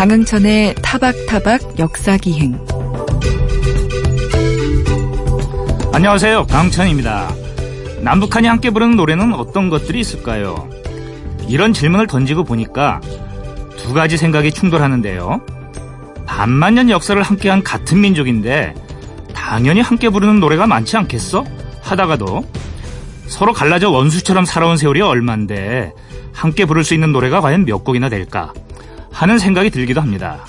강흥천의 타박타박 역사기행 안녕하세요. 강흥천입니다. 남북한이 함께 부르는 노래는 어떤 것들이 있을까요? 이런 질문을 던지고 보니까 두 가지 생각이 충돌하는데요. 반만 년 역사를 함께한 같은 민족인데 당연히 함께 부르는 노래가 많지 않겠어? 하다가도 서로 갈라져 원수처럼 살아온 세월이 얼만데 함께 부를 수 있는 노래가 과연 몇 곡이나 될까 하는 생각이 들기도 합니다.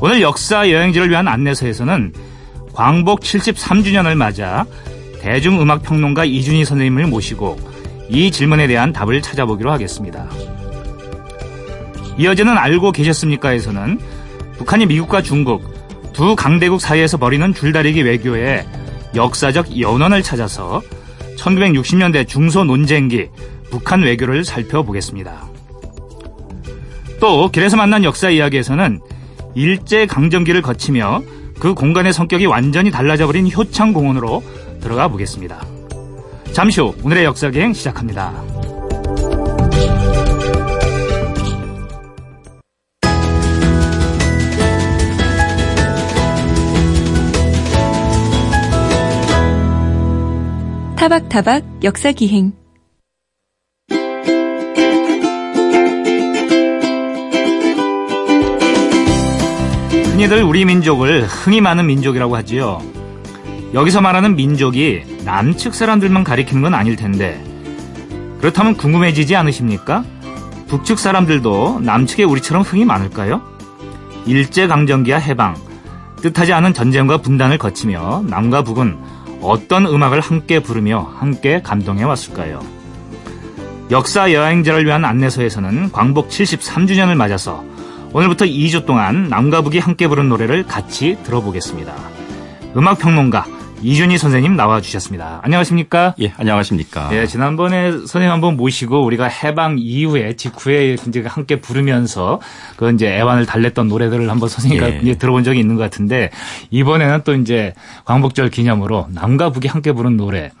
오늘 역사 여행지를 위한 안내서에서는 광복 73주년을 맞아 대중음악평론가 이준희 선생님을 모시고 이 질문에 대한 답을 찾아보기로 하겠습니다. 이어지는 알고 계셨습니까에서는 북한이 미국과 중국 두 강대국 사이에서 벌이는 줄다리기 외교의 역사적 연원을 찾아서 1960년대 중소 논쟁기 북한 외교를 살펴보겠습니다. 또 길에서 만난 역사 이야기에서는 일제 강점기를 거치며 그 공간의 성격이 완전히 달라져 버린 효창 공원으로 들어가 보겠습니다. 잠시 후 오늘의 역사 기행 시작합니다. 타박타박 역사 기행 흔히들 우리 민족을 흥이 많은 민족이라고 하지요. 여기서 말하는 민족이 남측 사람들만 가리키는 건 아닐 텐데 그렇다면 궁금해지지 않으십니까? 북측 사람들도 남측에 우리처럼 흥이 많을까요? 일제강점기와 해방, 뜻하지 않은 전쟁과 분단을 거치며 남과 북은 어떤 음악을 함께 부르며 함께 감동해 왔을까요? 역사 여행자를 위한 안내서에서는 광복 73주년을 맞아서 오늘부터 2주 동안 남과 북이 함께 부른 노래를 같이 들어보겠습니다. 음악평론가 이준희 선생님 나와주셨습니다. 안녕하십니까? 예, 안녕하십니까? 예, 지난번에 선생님 한번 모시고 우리가 해방 이후에 직후에 이제 함께 부르면서 그 이제 애완을 달랬던 노래들을 한번 선생님과 예. 이제 들어본 적이 있는 것 같은데 이번에는 또 이제 광복절 기념으로 남과 북이 함께 부른 노래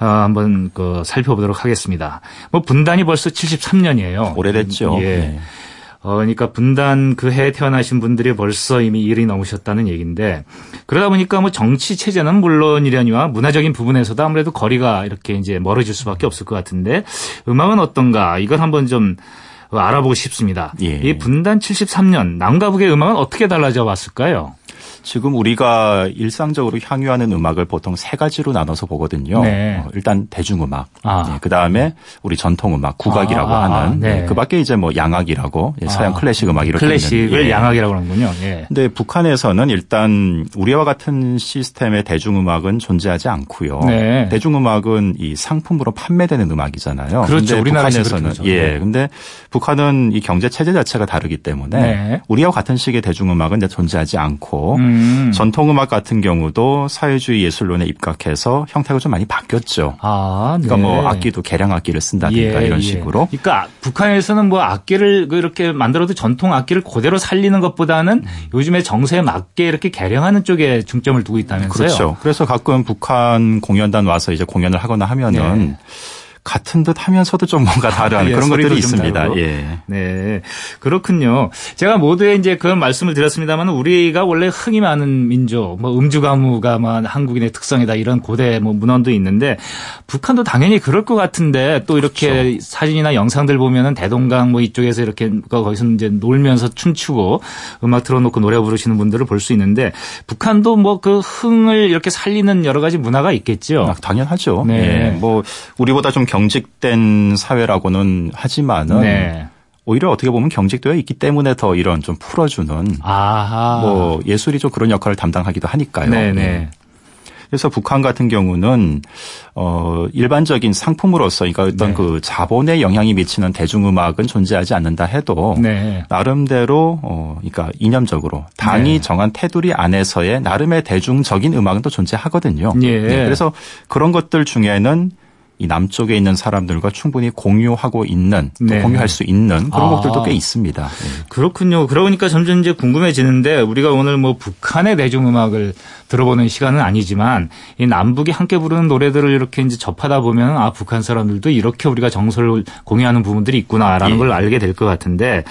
어, 한번 그 살펴보도록 하겠습니다. 뭐 분단이 벌써 73년이에요. 오래됐죠. 예. 예. 어, 그러니까 분단 그 해에 태어나신 분들이 벌써 이미 일이 넘으셨다는 얘기인데 그러다 보니까 뭐 정치 체제는 물론이려니와 문화적인 부분에서도 아무래도 거리가 이렇게 이제 멀어질 수밖에 없을 것 같은데 음악은 어떤가 이걸 한번 좀 알아보고 싶습니다. 예. 이 분단 73년 남과 북의 음악은 어떻게 달라져 왔을까요? 지금 우리가 일상적으로 향유하는 음악을 보통 세 가지로 나눠서 보거든요. 네. 어, 일단 대중음악, 아. 그 다음에 우리 전통음악, 국악이라고 아, 아, 하는, 네. 그 밖에 이제 뭐 양악이라고 예, 서양 아. 클래식 음악 이렇게 클래식을 있는데, 예. 양악이라고 하는군요. 예. 근데 북한에서는 일단 우리와 같은 시스템의 대중음악은 존재하지 않고요. 네. 대중음악은 이 상품으로 판매되는 음악이잖아요. 그렇죠. 근데 우리나라에서 북한에서는 그렇게 그러죠. 예. 네. 근데 북한은 이 경제 체제 자체가 다르기 때문에 네. 우리와 같은 식의 대중음악은 이제 존재하지 않고 음. 전통음악 같은 경우도 사회주의 예술론에 입각해서 형태가 좀 많이 바뀌었죠. 아, 네. 그러니까 뭐 악기도 개량 악기를 쓴다든가 이런 식으로. 그러니까 북한에서는 뭐 악기를 이렇게 만들어도 전통 악기를 그대로 살리는 것보다는 요즘에 정세에 맞게 이렇게 개량하는 쪽에 중점을 두고 있다면서요. 그렇죠. 그래서 가끔 북한 공연단 와서 이제 공연을 하거나 하면은 네. 같은 듯 하면서도 좀 뭔가 다른 예, 그런 것들이 좀 있습니다. 예. 네. 그렇군요. 제가 모두에 이제 그런 말씀을 드렸습니다만 우리가 원래 흥이 많은 민족, 뭐 음주 가무가 뭐 한국인의 특성이다 이런 고대 뭐 문헌도 있는데 북한도 당연히 그럴 것 같은데 또 이렇게 그렇죠. 사진이나 영상들 보면은 대동강 뭐 이쪽에서 이렇게 거기서 이제 놀면서 춤추고 음악 틀어놓고 노래 부르시는 분들을 볼 수 있는데 북한도 뭐 그 흥을 이렇게 살리는 여러 가지 문화가 있겠죠. 아, 당연하죠. 네. 예. 뭐 우리보다 좀 경직된 사회라고는 하지만은 네. 오히려 어떻게 보면 경직되어 있기 때문에 더 이런 좀 풀어주는 아하. 뭐 예술이 좀 그런 역할을 담당하기도 하니까요. 네네. 예. 그래서 북한 같은 경우는 어 일반적인 상품으로서 그러니까 어떤 네. 그 자본에 영향이 미치는 대중음악은 존재하지 않는다 해도 네. 나름대로 어 그러니까 이념적으로 당이 네. 정한 테두리 안에서의 나름의 대중적인 음악은 또 존재하거든요. 예. 네, 그래서 그런 것들 중에는 이 남쪽에 있는 사람들과 충분히 공유하고 있는 또 네. 공유할 수 있는 그런 아. 곡들도 꽤 있습니다. 네. 그렇군요. 그러니까 점점 이제 궁금해지는데 우리가 오늘 뭐 북한의 대중음악을 들어보는 시간은 아니지만 이 남북이 함께 부르는 노래들을 이렇게 이제 접하다 보면 아 북한 사람들도 이렇게 우리가 정서를 공유하는 부분들이 있구나라는 예. 걸 알게 될 것 같은데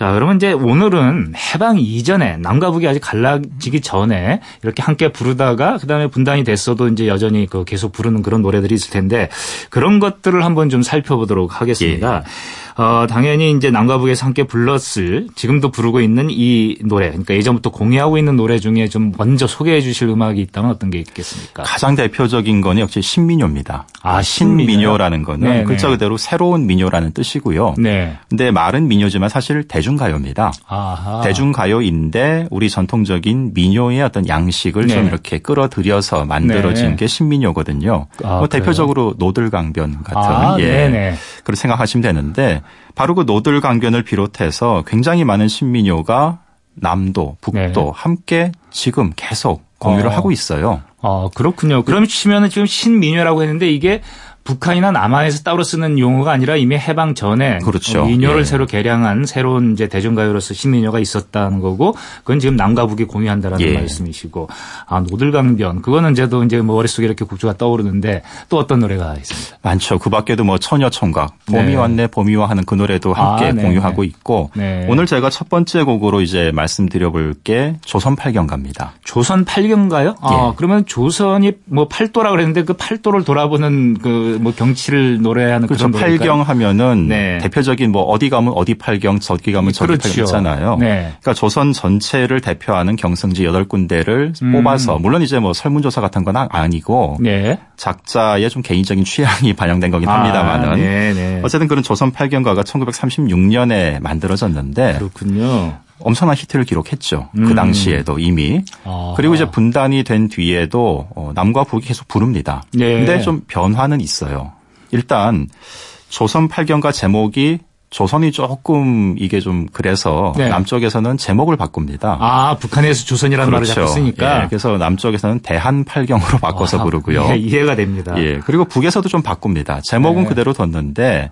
자, 그러면 이제 오늘은 해방 이전에 남과 북이 아직 갈라지기 전에 이렇게 함께 부르다가 그다음에 분단이 됐어도 이제 여전히 그 계속 부르는 그런 노래들이 있을 텐데 그런 것들을 한번 좀 살펴보도록 하겠습니다. 예. 어, 당연히 이제 남과 북에서 함께 불렀을 지금도 부르고 있는 이 노래, 그러니까 예전부터 공유하고 있는 노래 중에 좀 먼저 소개해 주실 음악이 있다면 어떤 게 있겠습니까? 가장 대표적인 건 역시 신민요입니다. 아, 신민요 라는 거는 네네. 글자 그대로 새로운 민요라는 뜻이고요. 네. 근데 말은 민요지만 사실 대중가요입니다. 아하. 대중가요인데 우리 전통적인 민요의 어떤 양식을 네. 좀 이렇게 끌어들여서 만들어진 네. 게 신민요거든요. 아, 뭐 대표적으로 노들강변 같은 아, 예. 그렇게 생각하시면 되는데 바로 그 노들 강변을 비롯해서 굉장히 많은 신민요가 남도, 북도 네. 함께 지금 계속 공유를 어. 하고 있어요. 아, 그렇군요. 그럼 치면은 지금 신민요라고 했는데 이게 북한이나 남한에서 따로 쓰는 용어가 아니라 이미 해방 전에 그렇죠. 민요를 예. 새로 개량한 새로운 이제 대중가요로서 신민요가 있었다는 거고 그건 지금 남과 북이 공유한다라는 예. 말씀이시고 아 노들강변 그거는 저도 이제 뭐 머릿속에 이렇게 국주가 떠오르는데 또 어떤 노래가 있습니다. 많죠. 그 밖에도 뭐 처녀총각 봄이 네. 왔네 봄이와 하는 그 노래도 함께 아, 네. 공유하고 있고 네. 오늘 제가 첫 번째 곡으로 이제 말씀드려볼 게 조선 팔경가입니다. 조선 팔경가요? 아, 예. 그러면 조선이 뭐 팔도라 그랬는데 그 팔도를 돌아보는 그뭐 경치를 노래하는 그렇죠. 그런 팔경 하면은 네. 대표적인 뭐 어디 가면 어디 팔경, 저기 가면 저기 그렇죠. 팔경 있잖아요. 네. 그러니까 조선 전체를 대표하는 경성지 8군데를 음. 뽑아서 물론 이제 뭐 설문조사 같은 건 아니고 네. 작자의 좀 개인적인 취향이 반영된 거긴 합니다만은 아, 네, 네. 어쨌든 그런 조선 팔경가가 1936년에 만들어졌는데 그렇군요. 엄청난 히트를 기록했죠. 그 음. 그 당시에도 이미. 아. 그리고 이제 분단이 된 뒤에도 어, 남과 북이 계속 부릅니다. 네. 근데 좀 변화는 있어요. 일단 조선 팔경과 제목이 조선이 조금 이게 좀 그래서 네. 남쪽에서는 제목을 바꿉니다. 아 북한에서 조선이라는 그렇죠. 말을 쓰니까. 예, 그래서 남쪽에서는 대한팔경으로 바꿔서 아, 부르고요. 예, 이해가 됩니다. 예, 그리고 북에서도 좀 바꿉니다. 제목은 네. 그대로 뒀는데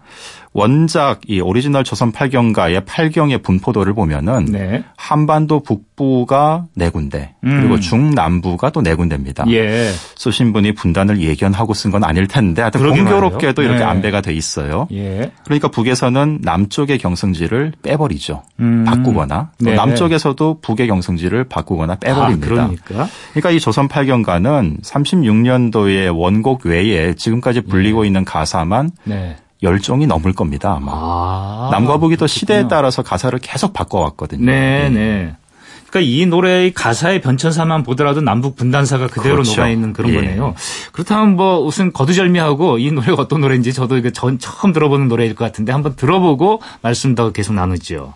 원작 이 오리지널 조선 팔경가의 팔경의 분포도를 보면은 네. 한반도 북부가 네 군데 그리고 음. 중남부가 또 네 군데입니다. 예. 쓰신 분이 분단을 예견하고 쓴 건 아닐 텐데 하여튼 공교롭게도 이렇게 네. 안배가 돼 있어요. 예. 그러니까 북에서는 남쪽의 경승지를 빼버리죠. 음. 바꾸거나 네. 남쪽에서도 북의 경승지를 바꾸거나 빼버립니다. 아, 그러니까? 그러니까 이 조선 팔경가는 36년도에 원곡 외에 지금까지 불리고 네. 있는 가사만 네. 열종이 넘을 겁니다. 아마. 아, 남과 북이 또 시대에 따라서 가사를 계속 바꿔왔거든요. 네, 네. 그러니까 이 노래의 가사의 변천사만 보더라도 남북 분단사가 그대로 그렇죠. 녹아 있는 그런 예. 거네요. 그렇다면 뭐 우선 거두절미하고 이 노래가 어떤 노래인지 저도 이거 전 처음 들어보는 노래일 것 같은데 한번 들어보고 말씀 더 계속 나누죠.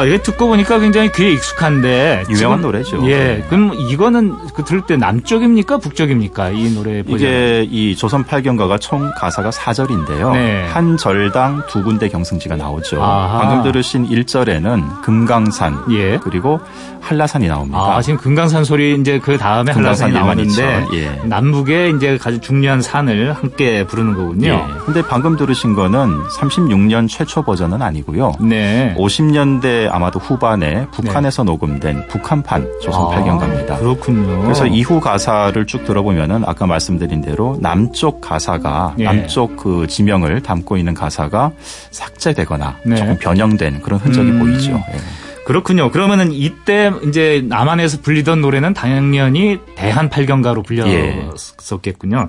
아, 이게 듣고 보니까 굉장히 귀에 익숙한데 유명한 지금, 노래죠. 예. 네. 그럼 이거는 그 들을 때 남쪽입니까? 북쪽입니까? 이 노래 버전. 이게 이 조선 팔경가가 총 가사가 4절인데요. 네. 한 절당 두 군데 경승지가 나오죠. 아하. 방금 들으신 1절에는 금강산 예. 그리고 한라산이 나옵니다. 아, 지금 금강산 소리 이제 그 다음에 한라산이 나오는데 예. 남북에 이제 가장 중요한 산을 함께 부르는 거군요. 예. 근데 방금 들으신 거는 36년 최초 버전은 아니고요. 네. 50년대 아마도 후반에 북한에서 네. 녹음된 북한판 조선 아, 팔경가입니다. 그렇군요. 그래서 이후 가사를 쭉 들어보면은 아까 말씀드린 대로 남쪽 가사가 네. 남쪽 그 지명을 담고 있는 가사가 삭제되거나 네. 조금 변형된 그런 흔적이 음. 보이죠. 예. 그렇군요. 그러면은 이때 이제 남한에서 불리던 노래는 당연히 대한팔경가로 불렸었겠군요.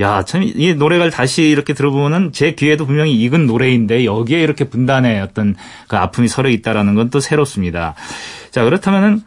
예. 야, 참 이 노래를 다시 이렇게 들어보면은 제 귀에도 분명히 익은 노래인데 여기에 이렇게 분단의 어떤 그 아픔이 서려 있다라는 건 또 새롭습니다. 자, 그렇다면은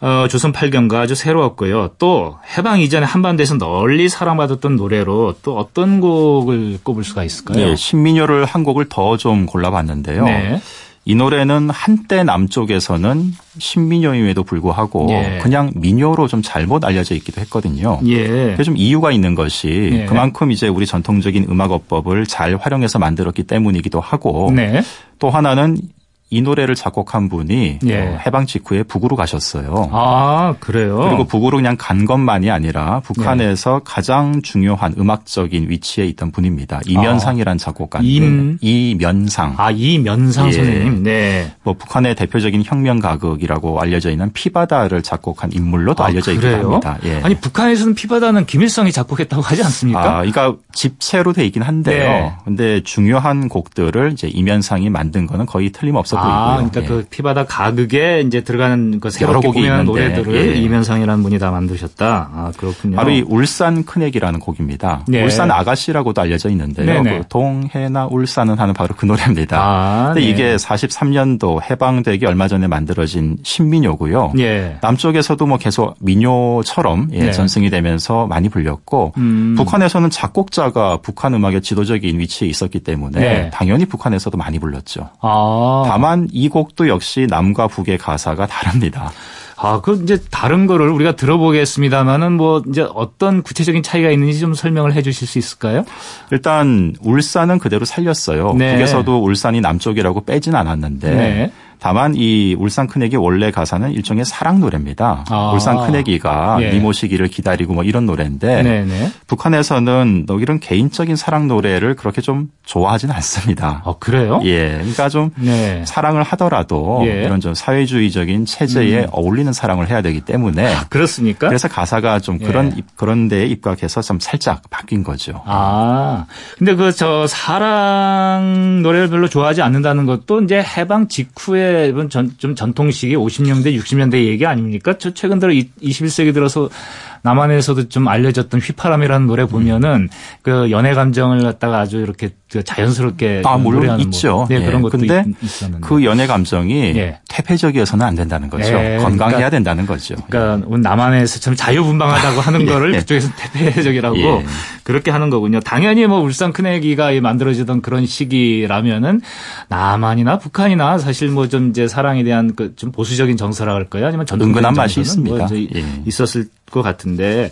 어, 조선 팔경가 아주 새로웠고요. 또 해방 이전에 한반도에서 널리 사랑받았던 노래로 또 어떤 곡을 꼽을 수가 있을까요? 네, 신민요를 한 곡을 더 좀 골라봤는데요. 네. 이 노래는 한때 남쪽에서는 신민요임에도 불구하고 예. 그냥 민요로 좀 잘못 알려져 있기도 했거든요. 예. 좀 이유가 있는 것이 예. 그만큼 이제 우리 전통적인 음악어법을 잘 활용해서 만들었기 때문이기도 하고 네. 또 하나는 이 노래를 작곡한 분이 예. 어, 해방 직후에 북으로 가셨어요. 아, 그래요? 그리고 북으로 그냥 간 것만이 아니라 북한에서 예. 가장 중요한 음악적인 위치에 있던 분입니다. 이면상이란 작곡가인데. 이면상. 아, 이면상 예. 선생님. 네. 뭐 북한의 대표적인 혁명 가극이라고 알려져 있는 피바다를 작곡한 인물로도 아, 알려져 있기도 합니다. 예. 아니, 북한에서는 피바다는 김일성이 작곡했다고 하지 않습니까? 아, 그러니까 집체로 돼 있긴 한데요. 네. 근데 중요한 곡들을 이제 이면상이 만든 거는 거의 틀림없어 보이고요. 아, 그러니까 네. 그 피바다 가극에 이제 들어가는 그 새롭게 꾸미는 노래들을 예. 이면상이라는 분이 다 만드셨다. 아, 그렇군요. 바로 이 울산 큰애기라는 곡입니다. 네. 울산 아가씨라고도 알려져 있는데요. 네, 네. 그 동해나 울산은 하는 바로 그 노래입니다. 아, 근데 네. 이게 43년도 해방되기 얼마 전에 만들어진 신민요고요. 예. 남쪽에서도 뭐 계속 민요처럼 예, 네. 전승이 되면서 많이 불렸고 음. 북한에서는 작곡자가 북한 음악의 지도적인 위치에 있었기 때문에 당연히 북한에서도 많이 불렀죠. 아. 다만 다만 이 곡도 역시 남과 북의 가사가 다릅니다. 아, 그 이제 다른 거를 우리가 들어보겠습니다만은 뭐 이제 어떤 구체적인 차이가 있는지 좀 설명을 해 주실 수 있을까요? 일단 울산은 그대로 살렸어요. 네. 북에서도 울산이 남쪽이라고 빼진 않았는데 네. 다만 이 울산 큰애기 원래 가사는 일종의 사랑 노래입니다. 아. 울산 큰애기가 예. 니모 시기를 기다리고 뭐 이런 노래인데 네네. 북한에서는 너 이런 개인적인 사랑 노래를 그렇게 좀 좋아하지는 않습니다. 아, 그래요? 예. 그러니까 좀 네. 사랑을 하더라도 예. 이런 좀 사회주의적인 체제에 음. 어울리는 사랑을 해야 되기 때문에 아, 그렇습니까? 그래서 가사가 좀 그런 예. 그런 데에 입각해서 좀 살짝 바뀐 거죠. 아. 근데 그 저 사랑 노래를 별로 좋아하지 않는다는 것도 이제 해방 직후에 전, 좀 전통식이 50년대, 60년대 얘기 아닙니까? 저 최근 들어 21세기 들어서 남한에서도 좀 알려졌던 휘파람이라는 노래 보면은 음. 그 연애 감정을 갖다가 아주 이렇게 그 자연스럽게 아 물론 있죠. 뭐. 네, 예. 그런 것도 근데 있었는데 그 연애 감정이 예. 퇴폐적이어서는 안 된다는 거죠. 예. 건강해야 그러니까, 된다는 거죠. 그러니까 예. 남한에서 참 자유분방하다고 하는 예. 거를 그쪽에서 퇴폐적이라고 예. 그렇게 하는 거군요. 당연히 뭐 울산 큰애기가 만들어지던 그런 시기라면은 남한이나 북한이나 사실 뭐 좀 이제 사랑에 대한 그 좀 보수적인 정서라 할까요? 아니면 전통적인 은근한 맛이 있습니다. 뭐 있었을 것 같은데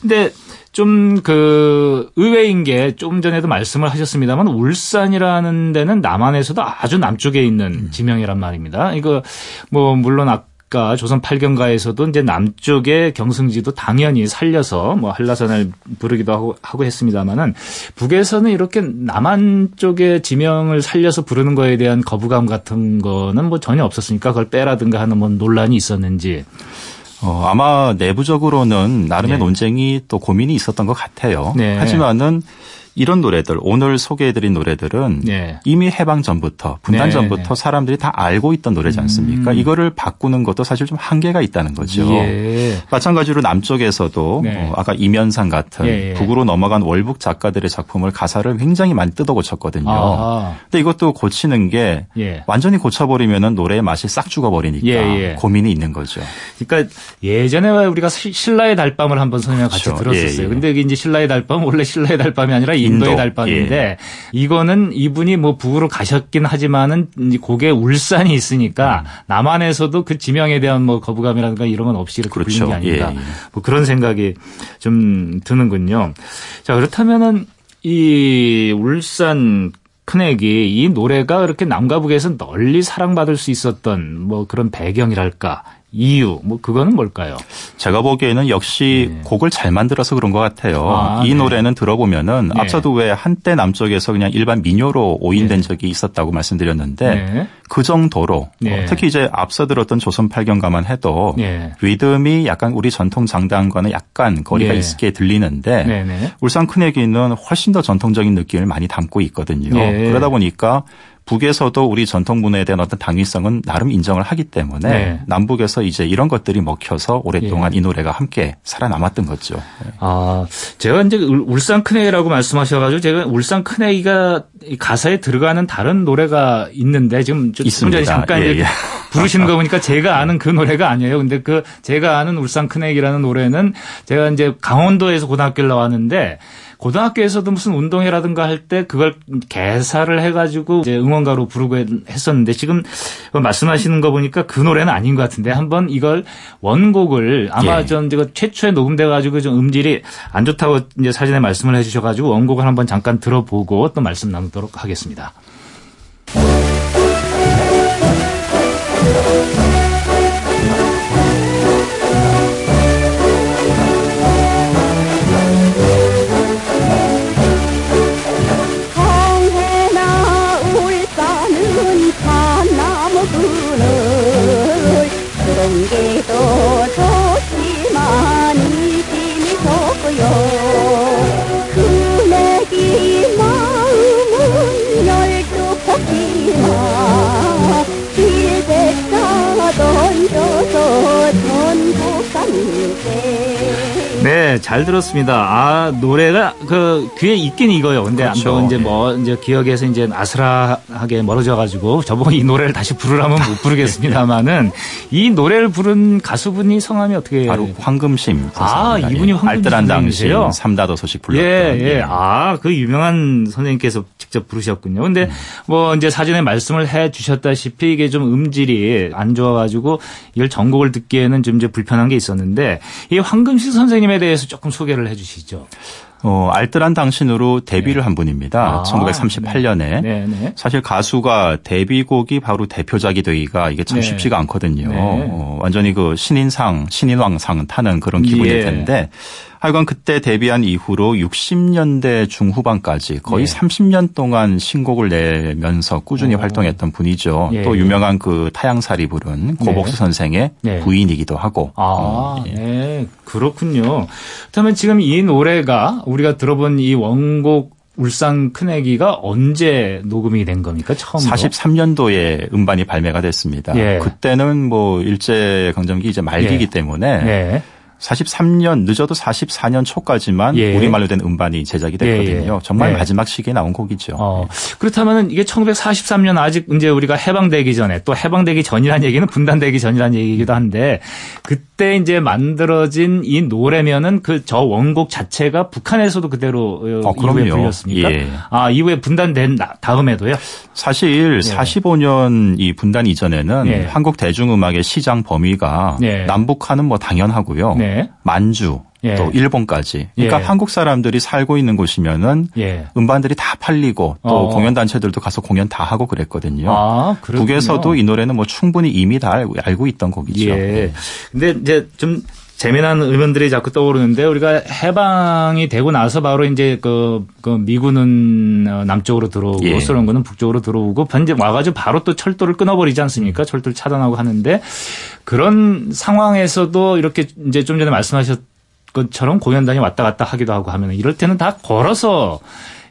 근데 좀 그 의외인 게 좀 전에도 말씀을 하셨습니다만 울산이라는 데는 남한에서도 아주 남쪽에 있는 음. 지명이란 말입니다. 이거 뭐 물론 아까 조선 팔경가에서도 이제 남쪽의 경승지도 당연히 살려서 뭐 한라산을 부르기도 하고, 하고 했습니다만은 북에서는 이렇게 남한 쪽의 지명을 살려서 부르는 거에 대한 거부감 같은 거는 뭐 전혀 없었으니까 그걸 빼라든가 하는 뭐 논란이 있었는지 어, 아마 내부적으로는 나름의 네. 논쟁이 또 고민이 있었던 것 같아요. 네. 하지만은 이런 노래들 오늘 소개해드린 노래들은 네. 이미 해방 전부터 분단 네. 전부터 사람들이 다 알고 있던 노래지 않습니까? 음. 이거를 바꾸는 것도 사실 좀 한계가 있다는 거죠. 예. 마찬가지로 남쪽에서도 네. 어, 아까 이면상 같은 예. 예. 북으로 넘어간 월북 작가들의 작품을 가사를 굉장히 많이 뜯어 고쳤거든요. 아. 근데 이것도 고치는 게 예. 완전히 고쳐버리면 노래의 맛이 싹 죽어버리니까 예, 예. 고민이 있는 거죠. 그러니까 예전에 우리가 신라의 달밤을 한번 선생님 그렇죠. 같이 들었었어요. 근데 이게 이제 신라의 달밤 원래 신라의 달밤이 아니라 인도의 인도. 달밤인데 예. 이거는 이분이 뭐 북으로 가셨긴 하지만은 곡에 울산이 있으니까 음. 남한에서도 그 지명에 대한 뭐 거부감이라든가 이런 건 없이 이렇게 그렇죠. 불리는 게 아닌가. 예. 뭐 그런 생각이 좀 드는군요. 자, 그렇다면은 이 울산 큰애기 이 노래가 그렇게 남과 북에서 널리 사랑받을 수 있었던 뭐 그런 배경이랄까 이유 뭐 그거는 뭘까요? 제가 보기에는 역시 네. 곡을 잘 만들어서 그런 것 같아요. 아, 이 네. 노래는 들어보면은 네. 앞서도 왜 한때 남쪽에서 그냥 일반 민요로 오인된 네. 적이 있었다고 말씀드렸는데 네. 그 정도로 네. 어, 특히 이제 앞서 들었던 조선 팔경가만 해도 리듬이 약간 우리 전통 장단과는 약간 거리가 있게 들리는데 울산 큰애기는 훨씬 더 전통적인 느낌을 많이 담고 있거든요. 그러다 보니까 북에서도 우리 전통 문화에 대한 어떤 당위성은 나름 인정을 하기 때문에 네. 남북에서 이제 이런 것들이 먹혀서 오랫동안 예. 이 노래가 함께 살아남았던 거죠. 네. 아, 제가 이제 울산 큰애기라고 말씀하셔가지고 제가 울산 큰애기가 가사에 들어가는 다른 노래가 있는데 지금 좀 있습니다. 잠깐 예, 예. 부르시는 거 보니까 제가 아는 그 노래가 아니에요. 근데 그 제가 아는 울산 큰애기라는 노래는 제가 이제 강원도에서 고등학교를 나왔는데 고등학교에서도 무슨 운동회라든가 할 때 그걸 개사를 해가지고 이제 응원가로 부르고 했었는데 지금 말씀하시는 거 보니까 그 노래는 아닌 것 같은데 한번 이걸 원곡을 아마 예. 전 제가 최초에 녹음돼가지고 좀 음질이 안 좋다고 이제 사전에 말씀을 해주셔가지고 원곡을 한번 잠깐 들어보고 또 말씀 나누도록 하겠습니다. 네, 잘 들었습니다. 아, 노래가 그 귀에 있긴 이거요. 근데 그렇죠. 안 이제 뭐 이제 기억에서 이제 아슬하게 멀어져 가지고 저보고 이 노래를 다시 부르라면 못 부르겠습니다만은 이 노래를 부른 가수분이 성함이 어떻게 바로 황금심. 아, 이분이 황금심 알뜰한 당시 삼다도 소식 불렀던. 예, 예. 아, 그 유명한 선생님께서 직접 부르셨군요. 근데 음. 뭐 이제 사전에 말씀을 해 주셨다시피 이게 좀 음질이 안 좋아 가지고 이걸 전곡을 듣기에는 좀 이제 불편한 게 있었는데 이 황금심 선생님에 대해서 조금 소개를 해 주시죠. 어, 알뜰한 당신으로 데뷔를 네. 한 분입니다. 아, 1938년에. 네. 네. 사실 가수가 데뷔곡이 바로 대표작이 되기가 이게 참 네. 쉽지가 않거든요. 네. 어, 완전히 그 신인상, 신인왕상 타는 그런 기분일 예. 텐데 하여간 그때 데뷔한 이후로 60년대 중후반까지 거의 네. 30년 동안 신곡을 내면서 꾸준히 오. 활동했던 분이죠. 예. 또 유명한 그 타양살이 부른 고복수 네. 선생의 네. 부인이기도 하고. 아, 어, 예. 네. 그렇군요. 그렇다면 지금 이 노래가 우리가 들어본 이 원곡 울산 큰애기가 언제 녹음이 된 겁니까? 처음으로? 43년도에 음반이 발매가 됐습니다. 예. 그때는 뭐 일제 강점기 이제 말기이기 예. 때문에 예. 43년 늦어도 44년 초까지만 예. 우리말로 된 음반이 제작이 됐거든요. 예, 예. 정말 네. 마지막 시기에 나온 곡이죠. 어. 그렇다면 이게 1943년 아직 이제 우리가 해방되기 전에 또 해방되기 전이라는 얘기는 분단되기 전이라는 얘기이기도 한데 그때 이제 만들어진 이 노래면은 그 저 원곡 자체가 북한에서도 그대로 어, 이후에 불렸습니까? 예. 아 이후에 분단된 다음에도요? 사실 45년 예. 이 분단 이전에는 예. 한국 대중음악의 시장 범위가 남북한은 뭐 당연하고요. 네. 만주 예. 또 일본까지. 그러니까 예. 한국 사람들이 살고 있는 곳이면은 예. 음반들이 다 팔리고 또 어. 공연 단체들도 가서 공연 다 하고 그랬거든요. 아, 북에서도 이 노래는 뭐 충분히 이미 다 알고, 알고 있던 곡이죠. 예. 네. 근데 이제 좀 재미난 의견들이 자꾸 떠오르는데 우리가 해방이 되고 나서 바로 이제 그, 그 미군은 어, 남쪽으로 들어오고 예. 소련군은 북쪽으로 들어오고 번제 와가지고 바로 또 철도를 끊어버리지 않습니까? 철도를 차단하고 하는데 그런 상황에서도 이렇게 이제 좀 전에 말씀하셨 것처럼 공연단이 왔다 갔다 하기도 하고 하면 이럴 때는 다 걸어서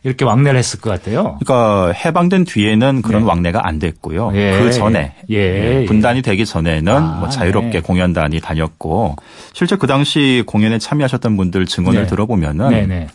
이렇게 왕래를 했을 것 같아요. 그러니까 해방된 뒤에는 그런 네. 왕래가 안 됐고요. 예. 그 전에 예. 예. 분단이 되기 전에는 아, 뭐 자유롭게 네. 공연단이 다녔고 실제 그 당시 공연에 참여하셨던 분들 증언을 네. 들어보면은 네, 네.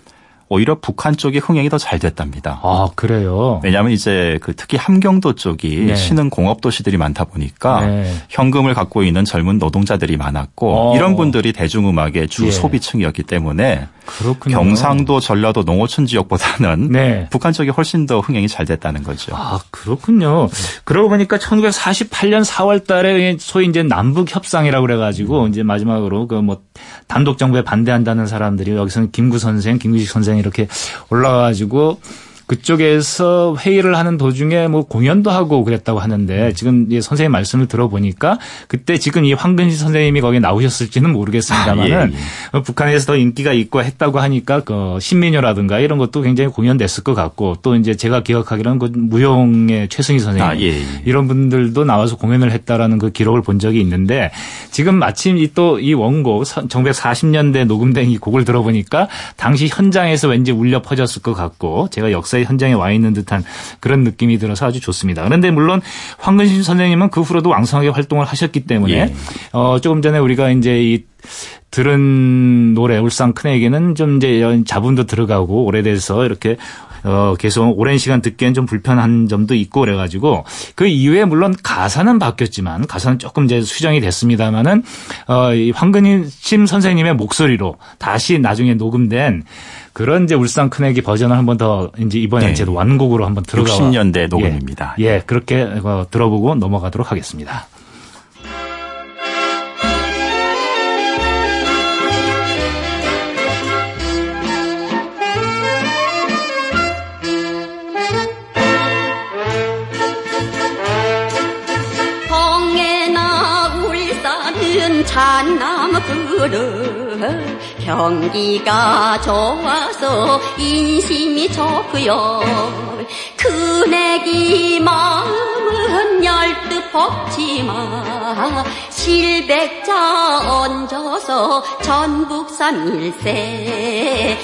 오히려 북한 쪽이 흥행이 더 잘 됐답니다. 아 그래요? 왜냐하면 이제 그 특히 함경도 쪽이 네. 신흥 공업 도시들이 많다 보니까 네. 현금을 갖고 있는 젊은 노동자들이 많았고 어. 이런 분들이 대중음악의 주 예. 소비층이었기 때문에 그렇군요. 경상도, 전라도, 농어촌 지역보다는 네. 북한 쪽이 훨씬 더 흥행이 잘 됐다는 거죠. 아 그렇군요. 그러고 보니까 1948년 4월달에 소위 이제 남북 협상이라고 그래가지고 음. 이제 마지막으로 그 뭐 단독 정부에 반대한다는 사람들이 여기서는 김구 선생, 김구식 선생 이렇게 올라가가지고 그쪽에서 회의를 하는 도중에 뭐 공연도 하고 그랬다고 하는데 음. 지금 선생님 말씀을 들어보니까 그때 지금 이 황근시 선생님이 거기 나오셨을지는 모르겠습니다만은 아, 예, 예. 어, 북한에서 더 인기가 있고 했다고 하니까 그 신민요라든가 이런 것도 굉장히 공연됐을 것 같고 또 이제 제가 기억하기로는 그 무용의 최승희 선생님 아, 예, 예. 이런 분들도 나와서 공연을 했다라는 그 기록을 본 적이 있는데 지금 마침 이또이 원곡 1940년대 녹음된 이 곡을 들어보니까 당시 현장에서 왠지 울려 퍼졌을 것 같고 제가 역사 역 현장에 와 있는 듯한 그런 느낌이 들어서 아주 좋습니다. 그런데 물론 황근신 선생님은 그 후로도 왕성하게 활동을 하셨기 때문에 예. 어, 조금 전에 우리가 이제 이 들은 노래 울산 큰애에게는 좀 이제 자분도 들어가고 오래돼서 이렇게 어, 계속 오랜 시간 듣기엔 좀 불편한 점도 있고 그래가지고 그 이후에 물론 가사는 바뀌었지만 가사는 조금 이제 수정이 됐습니다만은 어, 이 황근심 선생님의 목소리로 다시 나중에 녹음된 그런 이제 울산 큰애기 버전을 한번 더 이제 이번에 네. 이제 완곡으로 한번 들어가 60년대 녹음입니다. 예, 예 그렇게 어, 들어보고 넘어가도록 하겠습니다. 경기가 좋아서 인심이 좋고요. 큰애기 마음은 열뜻 볶지마 실백자 얹어서 전북산 일세.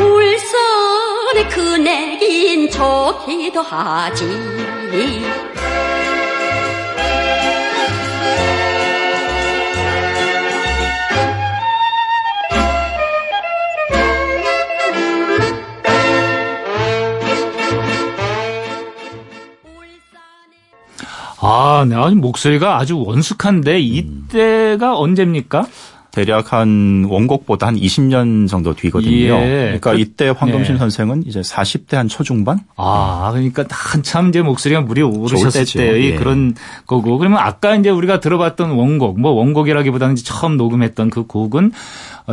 울산의 큰애긴 좋기도 하지 아, 네. 아주 목소리가 아주 원숙한데 이때가 음. 언제입니까? 대략 한 원곡보다 한 20년 정도 뒤거든요. 예. 그러니까 그, 이때 황금신 예. 선생은 이제 40대 한 초중반? 아, 그러니까 한참 이제 목소리가 물이 오르셨을 때의 예. 그런 거고. 그러면 아까 이제 우리가 들어봤던 원곡, 뭐 원곡이라기보다는 처음 녹음했던 그 곡은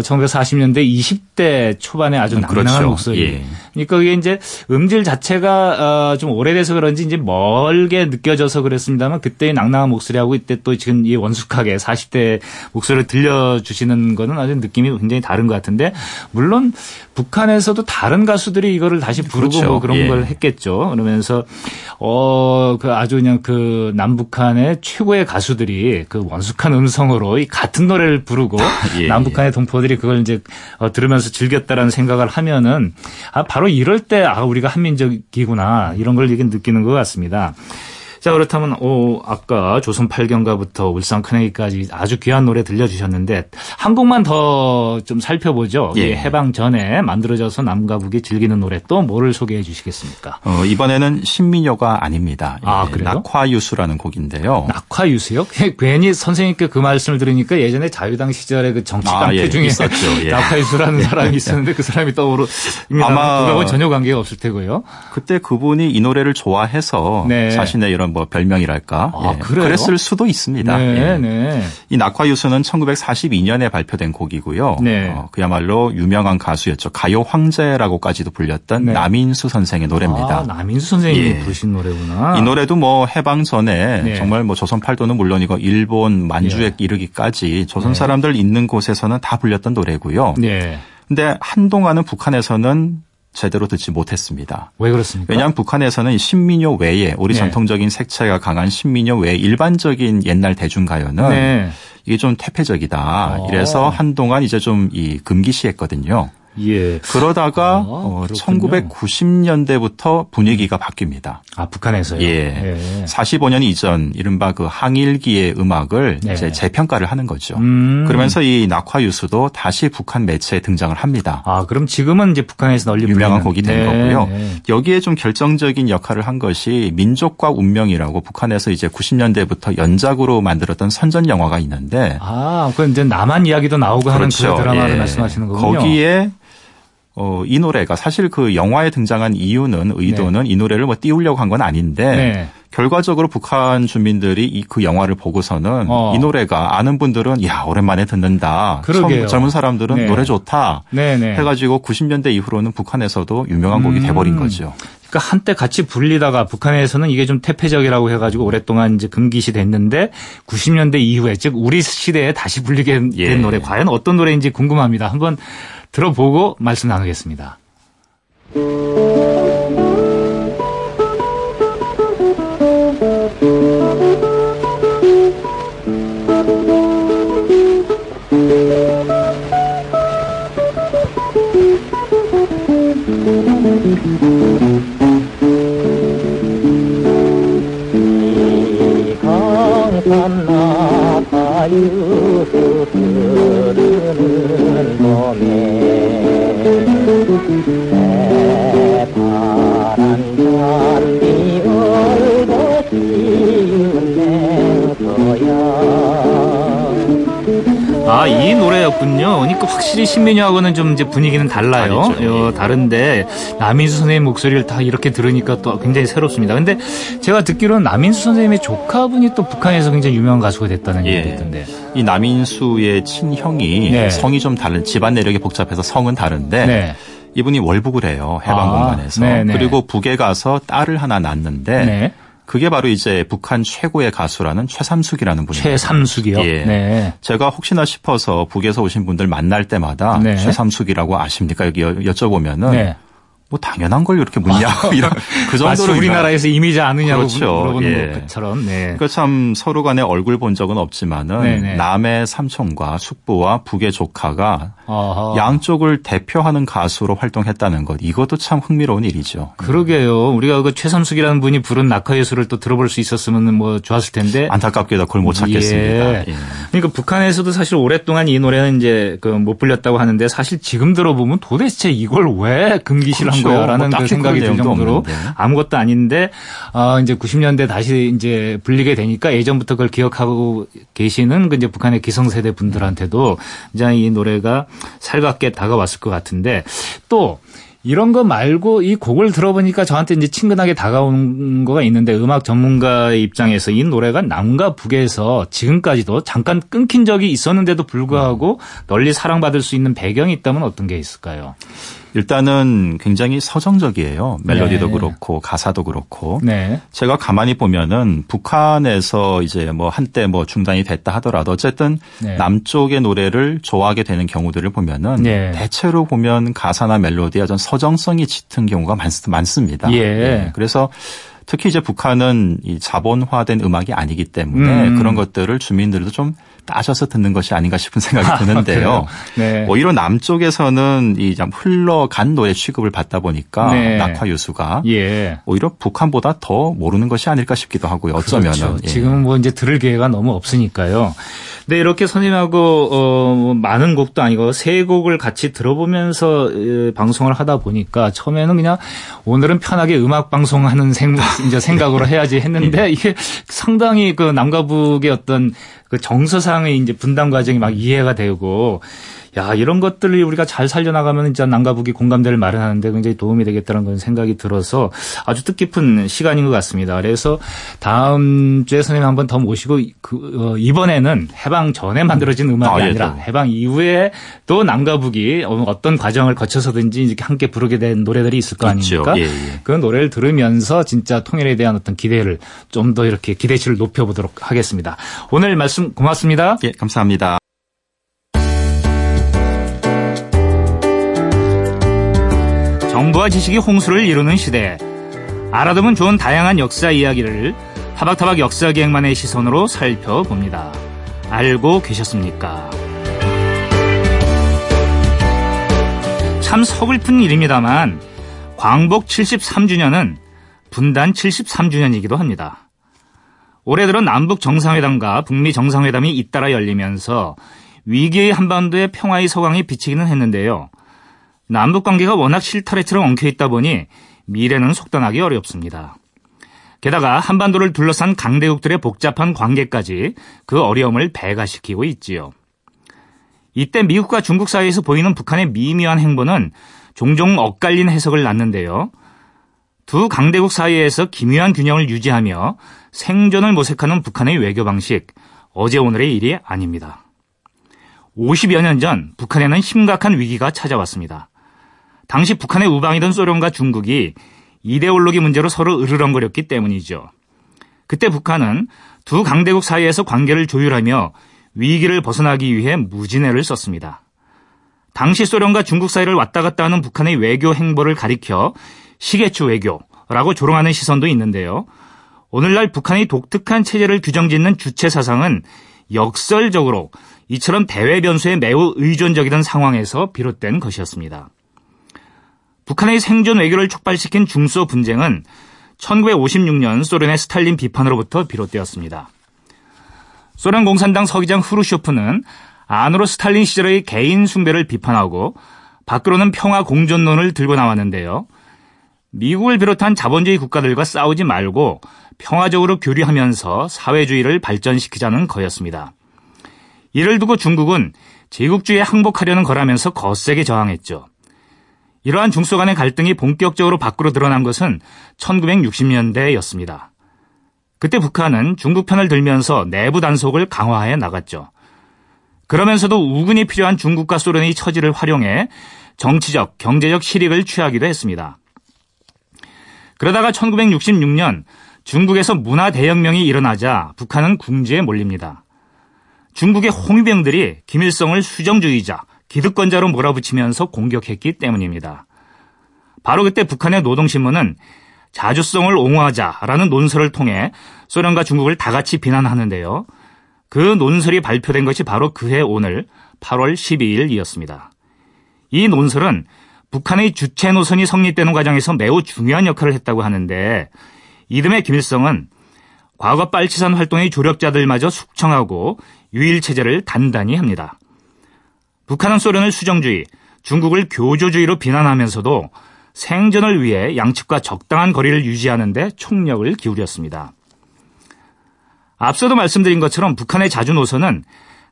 1940년대 어, 20대 초반에 아주 낭낭한 그렇죠. 목소리. 예. 그러니까 그게 이제 음질 자체가 어, 좀 오래돼서 그런지 이제 멀게 느껴져서 그랬습니다만 그때의 낭낭한 목소리하고 이때 또 지금 이 원숙하게 40대 목소리를 들려주시는 거는 아주 느낌이 굉장히 다른 것 같은데 물론 북한에서도 다른 가수들이 이거를 다시 부르고 그렇죠. 뭐 그런 예. 걸 했겠죠. 그러면서 어 그 아주 그냥 그 남북한의 최고의 가수들이 그 원숙한 음성으로 이 같은 노래를 부르고 예. 남북한의 동포 들이 그걸 이제 어, 들으면서 즐겼다라는 생각을 하면은 아 바로 이럴 때 아 우리가 한민족이구나 이런 걸 느끼는 것 같습니다. 자, 그렇다면, 오, 아까 조선 8경가부터 울산 큰애기까지 아주 귀한 노래 들려주셨는데, 한 곡만 더 좀 살펴보죠. 예. 해방 전에 만들어져서 남과 북이 즐기는 노래 또 뭐를 소개해 주시겠습니까? 어, 이번에는 신민요가 아닙니다. 아, 예, 그래요? 낙화유수라는 곡인데요. 낙화유수요? 괜히 선생님께 그 말씀을 들으니까 예전에 자유당 시절에 그 정치 아, 깡패 아, 예, 중에 있었죠. 예. 낙화유수라는 사람이 있었는데 그 사람이 떠오르, 아마 그거하고 전혀 관계가 없을 테고요. 그때 그분이 이 노래를 좋아해서 네. 자신의 이런 뭐 별명이랄까 아, 예. 그랬을 수도 있습니다. 네, 예. 네. 이 낙화유수는 1942년에 발표된 곡이고요. 네. 어, 그야말로 유명한 가수였죠. 가요 황제라고까지도 불렸던 네. 남인수 선생의 노래입니다. 아, 남인수 선생님이 예. 부르신 노래구나. 이 노래도 뭐 해방 전에 네. 정말 뭐 조선 팔도는 물론이고 일본 만주에 예. 이르기까지 조선 네. 사람들 있는 곳에서는 다 불렸던 노래고요. 네. 근데 한동안은 북한에서는 제대로 듣지 못했습니다. 왜 그렇습니까? 왜냐하면 북한에서는 신민요 외에 우리 네. 전통적인 색채가 강한 신민요 외에 일반적인 옛날 대중가요는 네. 이게 좀 퇴폐적이다. 아. 이래서 한동안 이제 좀 이 금기시했거든요. 예. 그러다가 아, 어, 1990년대부터 분위기가 바뀝니다. 아 북한에서요? 예. 예. 45년 이전 이른바 그 항일기의 음악을 네. 이제 재평가를 하는 거죠. 음. 그러면서 이 낙화유수도 다시 북한 매체에 등장을 합니다. 아 그럼 지금은 이제 북한에서 널리 유명한 곡이 된 네. 거고요. 네. 여기에 좀 결정적인 역할을 한 것이 민족과 운명이라고 북한에서 이제 90년대부터 연작으로 만들었던 선전 영화가 있는데 아 그건 이제 남한 이야기도 나오고 그렇죠. 하는 그 드라마를 예. 말씀하시는 거군요. 거기에 어, 이 노래가 사실 그 영화에 등장한 이유는 의도는 네. 이 노래를 뭐 띄우려고 한 건 아닌데 네. 결과적으로 북한 주민들이 이 그 영화를 보고서는 어. 이 노래가 아는 분들은 야 오랜만에 듣는다. 그러게요. 젊은 사람들은 네. 노래 좋다. 네네. 네. 해가지고 90년대 이후로는 북한에서도 유명한 곡이 음. 돼버린 거죠. 그러니까 한때 같이 불리다가 북한에서는 이게 좀 태폐적이라고 해가지고 오랫동안 이제 금기시 됐는데 90년대 이후에 즉 우리 시대에 다시 불리게 된 예. 노래 과연 어떤 노래인지 궁금합니다. 한번 들어보고 말씀 나누겠습니다. 신민요하고는 좀 이제 분위기는 달라요. 어, 다른데 남인수 선생님 목소리를 다 이렇게 들으니까 또 굉장히 새롭습니다. 근데 제가 듣기로는 남인수 선생님의 조카분이 또 북한에서 굉장히 유명한 가수가 됐다는 예. 얘기 있던데. 이 남인수의 친형이 네. 성이 좀 다른 집안 내력이 복잡해서 성은 다른데 네. 이분이 월북을 해요. 해방공간에서. 아, 그리고 북에 가서 딸을 하나 낳는데 네. 그게 바로 이제 북한 최고의 가수라는 최삼숙이라는 분이에요. 최삼숙이요? 예. 네. 제가 혹시나 싶어서 북에서 오신 분들 만날 때마다 네. 최삼숙이라고 아십니까? 여기 여쭤보면은 네. 뭐 당연한 걸 이렇게 묻냐고 이런 그 정도로 우리나라에서 이미지 아느냐고 그렇죠. 물어보는 예. 것처럼. 네. 그러니까 참 서로 간에 얼굴 본 적은 없지만은 네네. 네. 남의 삼촌과 숙부와 북의 조카가 어허. 양쪽을 대표하는 가수로 활동했다는 것 이것도 참 흥미로운 일이죠. 그러게요. 우리가 그 최삼숙이라는 분이 부른 낙하예술을 또 들어볼 수 있었으면 뭐 좋았을 텐데 안타깝게도 그걸 못 찾겠습니다. 예. 예. 그러니까 북한에서도 사실 오랫동안 이 노래는 이제 그 못 불렸다고 하는데 사실 지금 들어보면 도대체 이걸 왜 금기시를 그렇죠. 한 거야라는 뭐 그 생각이 들 정도로 없는데. 아무것도 아닌데 어 이제 90년대 다시 이제 불리게 되니까 예전부터 그걸 기억하고 계시는 그 이제 북한의 기성세대 분들한테도 이제 이 노래가 살갑게 다가왔을 것 같은데 또 이런 거 말고 이 곡을 들어보니까 저한테 이제 친근하게 다가오는 거가 있는데 음악 전문가의 입장에서 이 노래가 남과 북에서 지금까지도 잠깐 끊긴 적이 있었는데도 불구하고 널리 사랑받을 수 있는 배경이 있다면 어떤 게 있을까요? 일단은 굉장히 서정적이에요. 멜로디도 네. 그렇고 가사도 그렇고. 네. 제가 가만히 보면은 북한에서 이제 뭐 한때 뭐 중단이 됐다 하더라도 어쨌든 네. 남쪽의 노래를 좋아하게 되는 경우들을 보면은 네. 대체로 보면 가사나 멜로디가 좀 서정성이 짙은 경우가 많, 습니다 예. 네. 그래서 특히 이제 북한은 이 자본화된 음악이 아니기 때문에 음. 그런 것들을 주민들도 좀 따져서 듣는 것이 아닌가 싶은 생각이 아, 드는데요. 네. 오히려 남쪽에서는 이 흘러간 노래 취급을 받다 보니까 네. 낙화 유수가 예. 오히려 북한보다 더 모르는 것이 아닐까 싶기도 하고요. 어쩌면은 그렇죠. 예. 지금은 뭐 이제 들을 기회가 너무 없으니까요. 네, 이렇게 선생님하고 어, 뭐 많은 곡도 아니고 세 곡을 같이 들어보면서 에, 방송을 하다 보니까 처음에는 그냥 오늘은 편하게 음악 방송하는 생, 이제 생각으로 해야지 했는데 이게 상당히 그 남과 북의 어떤 그 정서상 의 이제 분담 과정이 막 이해가 되고 야 이런 것들을 우리가 잘 살려나가면 진짜 남과 북이 공감대를 마련하는데 굉장히 도움이 되겠다는 그런 생각이 들어서 아주 뜻깊은 시간인 것 같습니다. 그래서 다음 주에 선생님 한번 더 모시고 그, 어, 이번에는 해방 전에 만들어진 음악이 아, 예, 아니라 해방 이후에 또 남과 북이 어떤 과정을 거쳐서든지 이렇게 함께 부르게 된 노래들이 있을 거 아닙니까? 예, 예. 그 노래를 들으면서 진짜 통일에 대한 어떤 기대를 좀 더 이렇게 기대치를 높여보도록 하겠습니다. 오늘 말씀 고맙습니다. 예, 감사합니다. 정보와 지식이 홍수를 이루는 시대. 알아두면 좋은 다양한 역사 이야기를 타박타박 역사기행만의 시선으로 살펴봅니다. 알고 계셨습니까? 참 서글픈 일입니다만 광복 73주년은 분단 73주년이기도 합니다. 올해 들어 남북 정상회담과 북미 정상회담이 잇따라 열리면서 위기의 한반도의 평화의 서광이 비치기는 했는데요. 남북 관계가 워낙 실타래처럼 엉켜 있다 보니 미래는 속단하기 어렵습니다. 게다가 한반도를 둘러싼 강대국들의 복잡한 관계까지 그 어려움을 배가시키고 있지요. 이때 미국과 중국 사이에서 보이는 북한의 미묘한 행보는 종종 엇갈린 해석을 낳는데요. 두 강대국 사이에서 기묘한 균형을 유지하며 생존을 모색하는 북한의 외교 방식, 어제 오늘의 일이 아닙니다. 50여 년 전 북한에는 심각한 위기가 찾아왔습니다. 당시 북한의 우방이던 소련과 중국이 이데올로기 문제로 서로 으르렁거렸기 때문이죠. 그때 북한은 두 강대국 사이에서 관계를 조율하며 위기를 벗어나기 위해 무진해를 썼습니다. 당시 소련과 중국 사이를 왔다 갔다 하는 북한의 외교 행보를 가리켜 시계추 외교라고 조롱하는 시선도 있는데요. 오늘날 북한의 독특한 체제를 규정짓는 주체 사상은 역설적으로 이처럼 대외 변수에 매우 의존적이던 상황에서 비롯된 것이었습니다. 북한의 생존 외교를 촉발시킨 중소 분쟁은 1956년 소련의 스탈린 비판으로부터 비롯되었습니다. 소련 공산당 서기장 후르쇼프는 안으로 스탈린 시절의 개인 숭배를 비판하고 밖으로는 평화 공존론을 들고 나왔는데요. 미국을 비롯한 자본주의 국가들과 싸우지 말고 평화적으로 교류하면서 사회주의를 발전시키자는 거였습니다. 이를 두고 중국은 제국주의에 항복하려는 거라면서 거세게 저항했죠. 이러한 중소 간의 갈등이 본격적으로 밖으로 드러난 것은 1960년대였습니다. 그때 북한은 중국 편을 들면서 내부 단속을 강화해 나갔죠. 그러면서도 우군이 필요한 중국과 소련의 처지를 활용해 정치적, 경제적 실익을 취하기도 했습니다. 그러다가 1966년 중국에서 문화 대혁명이 일어나자 북한은 궁지에 몰립니다. 중국의 홍위병들이 김일성을 수정주의자, 기득권자로 몰아붙이면서 공격했기 때문입니다. 바로 그때 북한의 노동신문은 자주성을 옹호하자라는 논설을 통해 소련과 중국을 다 같이 비난하는데요. 그 논설이 발표된 것이 바로 그해 오늘 8월 12일이었습니다. 이 논설은 북한의 주체 노선이 성립되는 과정에서 매우 중요한 역할을 했다고 하는데 이듬해 김일성은 과거 빨치산 활동의 조력자들마저 숙청하고 유일 체제를 단단히 합니다. 북한은 소련을 수정주의, 중국을 교조주의로 비난하면서도 생존을 위해 양측과 적당한 거리를 유지하는 데 총력을 기울였습니다. 앞서도 말씀드린 것처럼 북한의 자주 노선은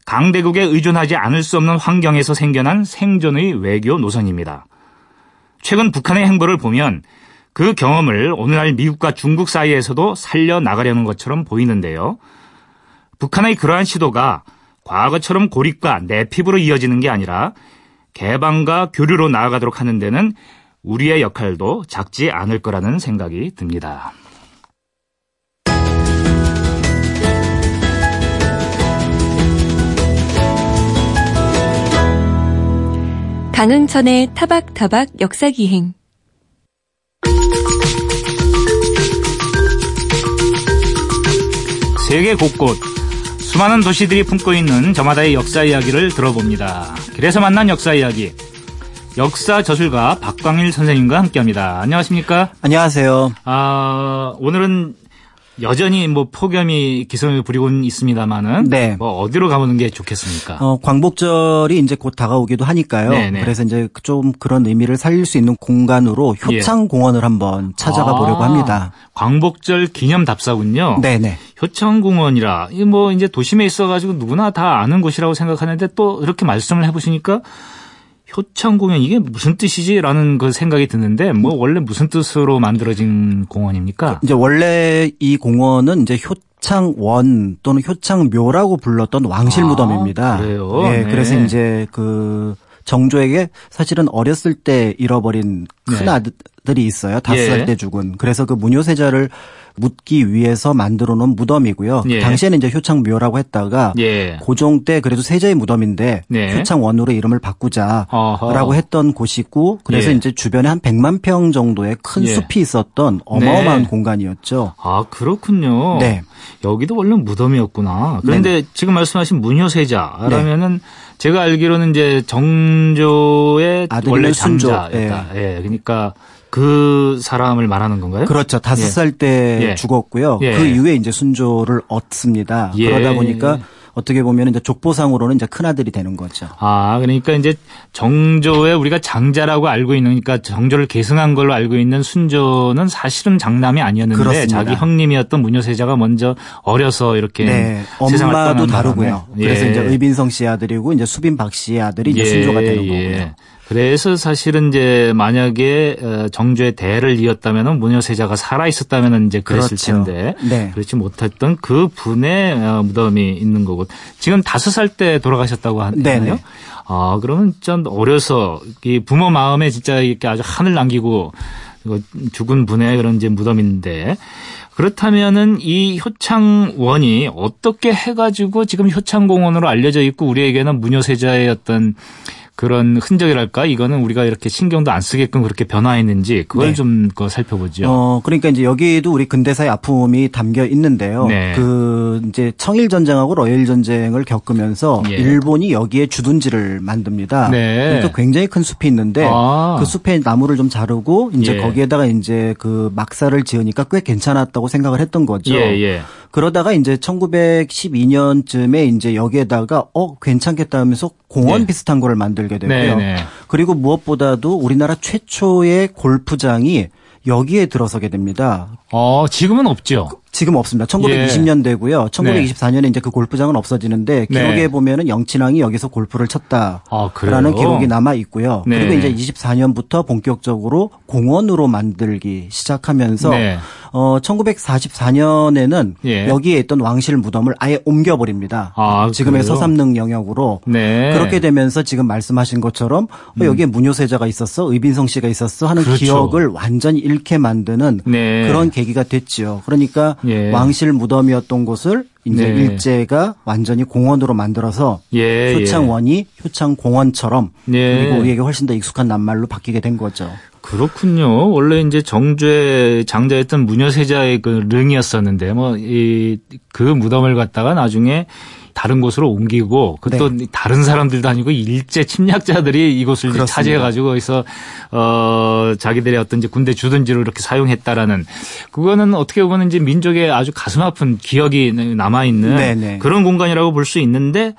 강대국에 의존하지 않을 수 없는 환경에서 생겨난 생존의 외교 노선입니다. 최근 북한의 행보를 보면 그 경험을 오늘날 미국과 중국 사이에서도 살려나가려는 것처럼 보이는데요. 북한의 그러한 시도가 과거처럼 고립과 내핍으로 이어지는 게 아니라 개방과 교류로 나아가도록 하는 데는 우리의 역할도 작지 않을 거라는 생각이 듭니다. 강흥천의 타박타박 역사기행 세계 곳곳 수많은 도시들이 품고 있는 저마다의 역사 이야기를 들어봅니다. 그래서 만난 역사 이야기. 역사 저술가 박광일 선생님과 함께합니다. 안녕하십니까? 안녕하세요. 아 오늘은 여전히 뭐 폭염이 기승을 부리고 있습니다만은 네. 뭐 어디로 가보는 게 좋겠습니까? 어, 광복절이 이제 곧 다가오기도 하니까요. 네네. 네. 그래서 이제 좀 그런 의미를 살릴 수 있는 공간으로 예. 효창공원을 예. 한번 찾아가 보려고 아, 합니다. 광복절 기념 답사군요. 네네. 효창공원이라 뭐 이제 도심에 있어가지고 누구나 다 아는 곳이라고 생각하는데 또 이렇게 말씀을 해보시니까 효창 공연 이게 무슨 뜻이지라는 그 생각이 드는데 뭐 원래 무슨 뜻으로 만들어진 공원입니까? 이제 원래 이 공원은 이제 효창원 또는 효창묘라고 불렀던 왕실 아, 무덤입니다. 그래요. 예, 네. 그래서 이제 그 정조에게 사실은 어렸을 때 잃어버린 큰 네. 아들이 있어요. 다섯 예. 살때 죽은. 그래서 그 무효세자를 묻기 위해서 만들어 놓은 무덤이고요. 예. 당시에는 이제 효창묘라고 했다가 예. 고종 때 그래도 세자의 무덤인데 네. 효창원으로 이름을 바꾸자라고 어허. 했던 곳이고 그래서 예. 이제 주변에 한 100만 평 정도의 큰 예. 숲이 있었던 어마어마한 네. 공간이었죠. 아, 그렇군요. 네. 여기도 원래 무덤이었구나. 그런데 네. 지금 말씀하신 문효세자라면은 네. 제가 알기로는 이제 정조의 원래 장자였다. 예. 예. 그러니까 그 사람을 말하는 건가요? 그렇죠. 다섯 예. 살때 예. 죽었고요. 예. 그 이후에 이제 순조를 얻습니다. 예. 그러다 보니까 어떻게 보면 이제 족보상으로는 이제 큰 아들이 되는 거죠. 아, 그러니까 이제 정조의 우리가 장자라고 알고 있는 그러니까 정조를 계승한 걸로 알고 있는 순조는 사실은 장남이 아니었는데 그렇습니다. 자기 형님이었던 문효세자가 먼저 어려서 이렇게 네. 엄마도 다르고요. 그래서 예. 이제 의빈성 씨 아들이고 이제 수빈 박 씨의 아들이 이제 예. 순조가 되는 예. 거고요. 그래서 사실은 이제 만약에 어, 정조의 대를 이었다면은 문효세자가 살아 있었다면은 이제 그랬을 그렇죠. 텐데 네. 그렇지 못했던 그 분의 어, 무덤이 있는 거고 지금 다섯 살 때 돌아가셨다고 하나요? 아 그러면 좀 어려서 이 부모 마음에 진짜 이렇게 아주 한을 남기고 죽은 분의 그런 이제 무덤인데 그렇다면은 이 효창원이 어떻게 해가지고 지금 효창공원으로 알려져 있고 우리에게는 문효세자의 어떤 그런 흔적이랄까 이거는 우리가 이렇게 신경도 안 쓰게끔 그렇게 변화했는지 그걸 네. 좀 살펴보죠. 어 그러니까 이제 여기에도 우리 근대사의 아픔이 담겨 있는데요. 네. 그 이제 청일 전쟁하고 러일 전쟁을 겪으면서 예. 일본이 여기에 주둔지를 만듭니다. 네. 그러니까 굉장히 큰 숲이 있는데 아. 그 숲에 나무를 좀 자르고 이제 예. 거기에다가 이제 그 막사를 지으니까 꽤 괜찮았다고 생각을 했던 거죠. 예, 예. 그러다가 이제 1912년쯤에 이제 여기에다가 어 괜찮겠다 하면서 공원 네. 비슷한 거를 만들 게 되고요. 네, 네. 그리고 무엇보다도 우리나라 최초의 골프장이 여기에 들어서게 됩니다. 어, 지금은 없죠. 지금 없습니다. 1920년대고요. 1924년에 네. 이제 그 골프장은 없어지는데 네. 기록에 네. 보면은 영친왕이 여기서 골프를 쳤다라는 아, 기록이 남아 있고요. 네. 그리고 이제 24년부터 본격적으로 공원으로 만들기 시작하면서 네. 어 1944년에는 예. 여기에 있던 왕실 무덤을 아예 옮겨 버립니다. 아, 지금의 서삼릉 영역으로 네. 그렇게 되면서 지금 말씀하신 것처럼 어, 음. 여기에 문효세자가 있었어, 의빈성 씨가 있었어 하는 그렇죠. 기억을 완전히 잃게 만드는 그런 계기가 됐죠. 그러니까 예. 왕실 무덤이었던 곳을 이제 네. 일제가 완전히 공원으로 만들어서 예, 효창원이 예. 효창공원처럼 예. 그리고 우리에게 훨씬 더 익숙한 낱말로 바뀌게 된 거죠. 그렇군요. 원래 이제 정주의 장자였던 무녀세자의 그 릉이었었는데 뭐 이 그 무덤을 갖다가 나중에 다른 곳으로 옮기고 그또 네. 다른 사람들도 아니고 일제 침략자들이 이곳을 차지해가지고 거기서 어 자기들의 어떤 이제 군대 주둔지로 이렇게 사용했다라는 그거는 어떻게 보면 이제 민족의 아주 가슴 아픈 기억이 남아 있는 네, 네. 그런 공간이라고 볼 수 있는데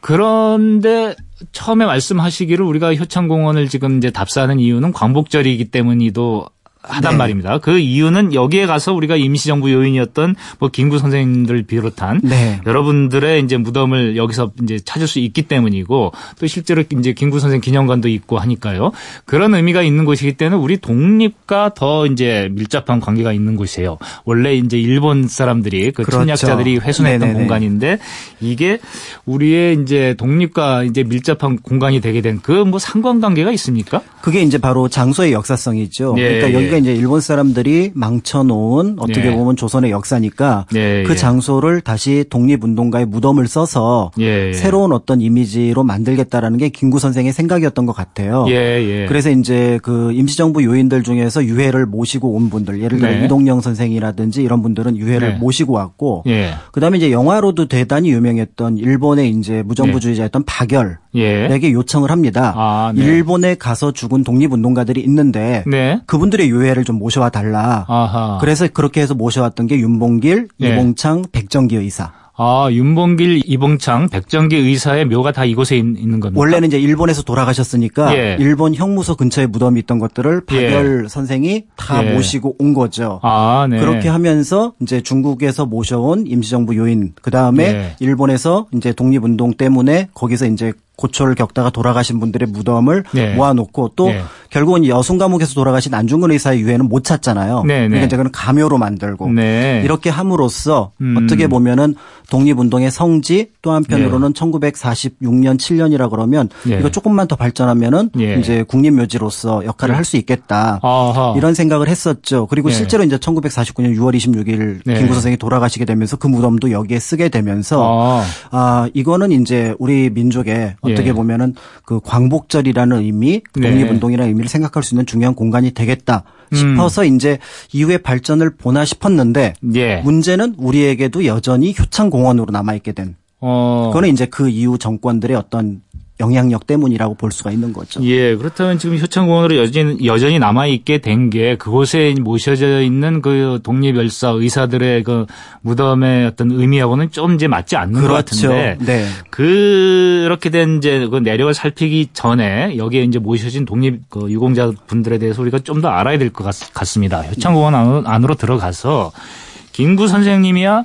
그런데 처음에 말씀하시기를 우리가 효창공원을 지금 이제 답사하는 이유는 광복절이기 때문이도 하단 네. 말입니다. 그 이유는 여기에 가서 우리가 임시정부 요인이었던 뭐 김구 선생님들 비롯한 네. 여러분들의 이제 무덤을 여기서 이제 찾을 수 있기 때문이고 또 실제로 이제 김구 선생 기념관도 있고 하니까요. 그런 의미가 있는 곳이기 때문에 우리 독립과 더 이제 밀접한 관계가 있는 곳이에요. 원래 이제 일본 사람들이 그 그렇죠. 침략자들이 훼손했던 네네네. 공간인데 이게 우리의 이제 독립과 이제 밀접한 공간이 되게 된 그 뭐 상관관계가 있습니까? 그게 이제 바로 장소의 역사성이죠. 예, 그러니까 여기가 이제 일본 사람들이 망쳐놓은 어떻게 네. 보면 조선의 역사니까 네, 그 예. 장소를 다시 독립운동가의 무덤을 써서 예, 예. 새로운 어떤 이미지로 만들겠다라는 게 김구 선생의 생각이었던 것 같아요. 예, 예. 그래서 이제 그 임시정부 요인들 중에서 유해를 모시고 온 분들, 예를 들어 네. 이동영 선생이라든지 이런 분들은 유해를 네. 모시고 왔고, 그다음에 이제 영화로도 대단히 유명했던 일본의 이제 무정부주의자였던 박열 에게 요청을 합니다. 아, 네. 일본에 가서 죽은 독립운동가들이 있는데 네. 그분들의 의회를 좀 모셔와 달라. 아하. 그래서 그렇게 해서 모셔왔던 게 윤봉길, 예. 이봉창, 백정기 의사. 아, 윤봉길, 이봉창, 백정기 의사의 묘가 다 이곳에 있는 겁니다. 원래는 이제 일본에서 돌아가셨으니까 예. 일본 형무소 근처에 무덤이 있던 것들을 박열 예. 선생이 다 예. 모시고 온 거죠. 아, 네. 그렇게 하면서 이제 중국에서 모셔온 임시정부 요인, 그 다음에 예. 일본에서 이제 독립운동 때문에 거기서 이제 고초를 겪다가 돌아가신 분들의 무덤을 네. 모아놓고 또 네. 결국은 여순 감옥에서 돌아가신 안중근 의사의 유해는 못 찾잖아요. 네, 네. 그러니까 이제 그는 가묘로 만들고 네. 이렇게 함으로써 음. 어떻게 보면은 독립운동의 성지 또 한편으로는 1946년 7년이라 그러면 이거 조금만 더 발전하면은 이제 국립묘지로서 역할을 할 수 있겠다 아하. 이런 생각을 했었죠. 그리고 실제로 이제 1949년 6월 26일 김구 선생이 돌아가시게 되면서 그 무덤도 여기에 쓰게 되면서 아, 아 이거는 이제 우리 민족의 어떻게 예. 보면은 그 광복절이라는 의미, 네. 독립운동이라는 의미를 생각할 수 있는 중요한 공간이 되겠다 싶어서 음. 이제 이후에 발전을 보나 싶었는데 예. 문제는 우리에게도 여전히 효창 공원으로 남아 있게 된. 어. 그거는 이제 그 이후 정권들의 어떤 영향력 때문이라고 볼 수가 있는 거죠. 예, 그렇다면 지금 효창공원으로 여전히, 여전히 남아있게 된 게 그곳에 모셔져 있는 그 독립열사 의사들의 그 무덤의 어떤 의미하고는 좀 이제 맞지 않는 그렇죠. 것 같은데. 네. 그렇게 된 이제 그 내력을 살피기 전에 여기에 이제 모셔진 독립 그 유공자 분들에 대해서 우리가 좀 더 알아야 될 것 같습니다. 효창공원 안으로 들어가서 김구 선생님이야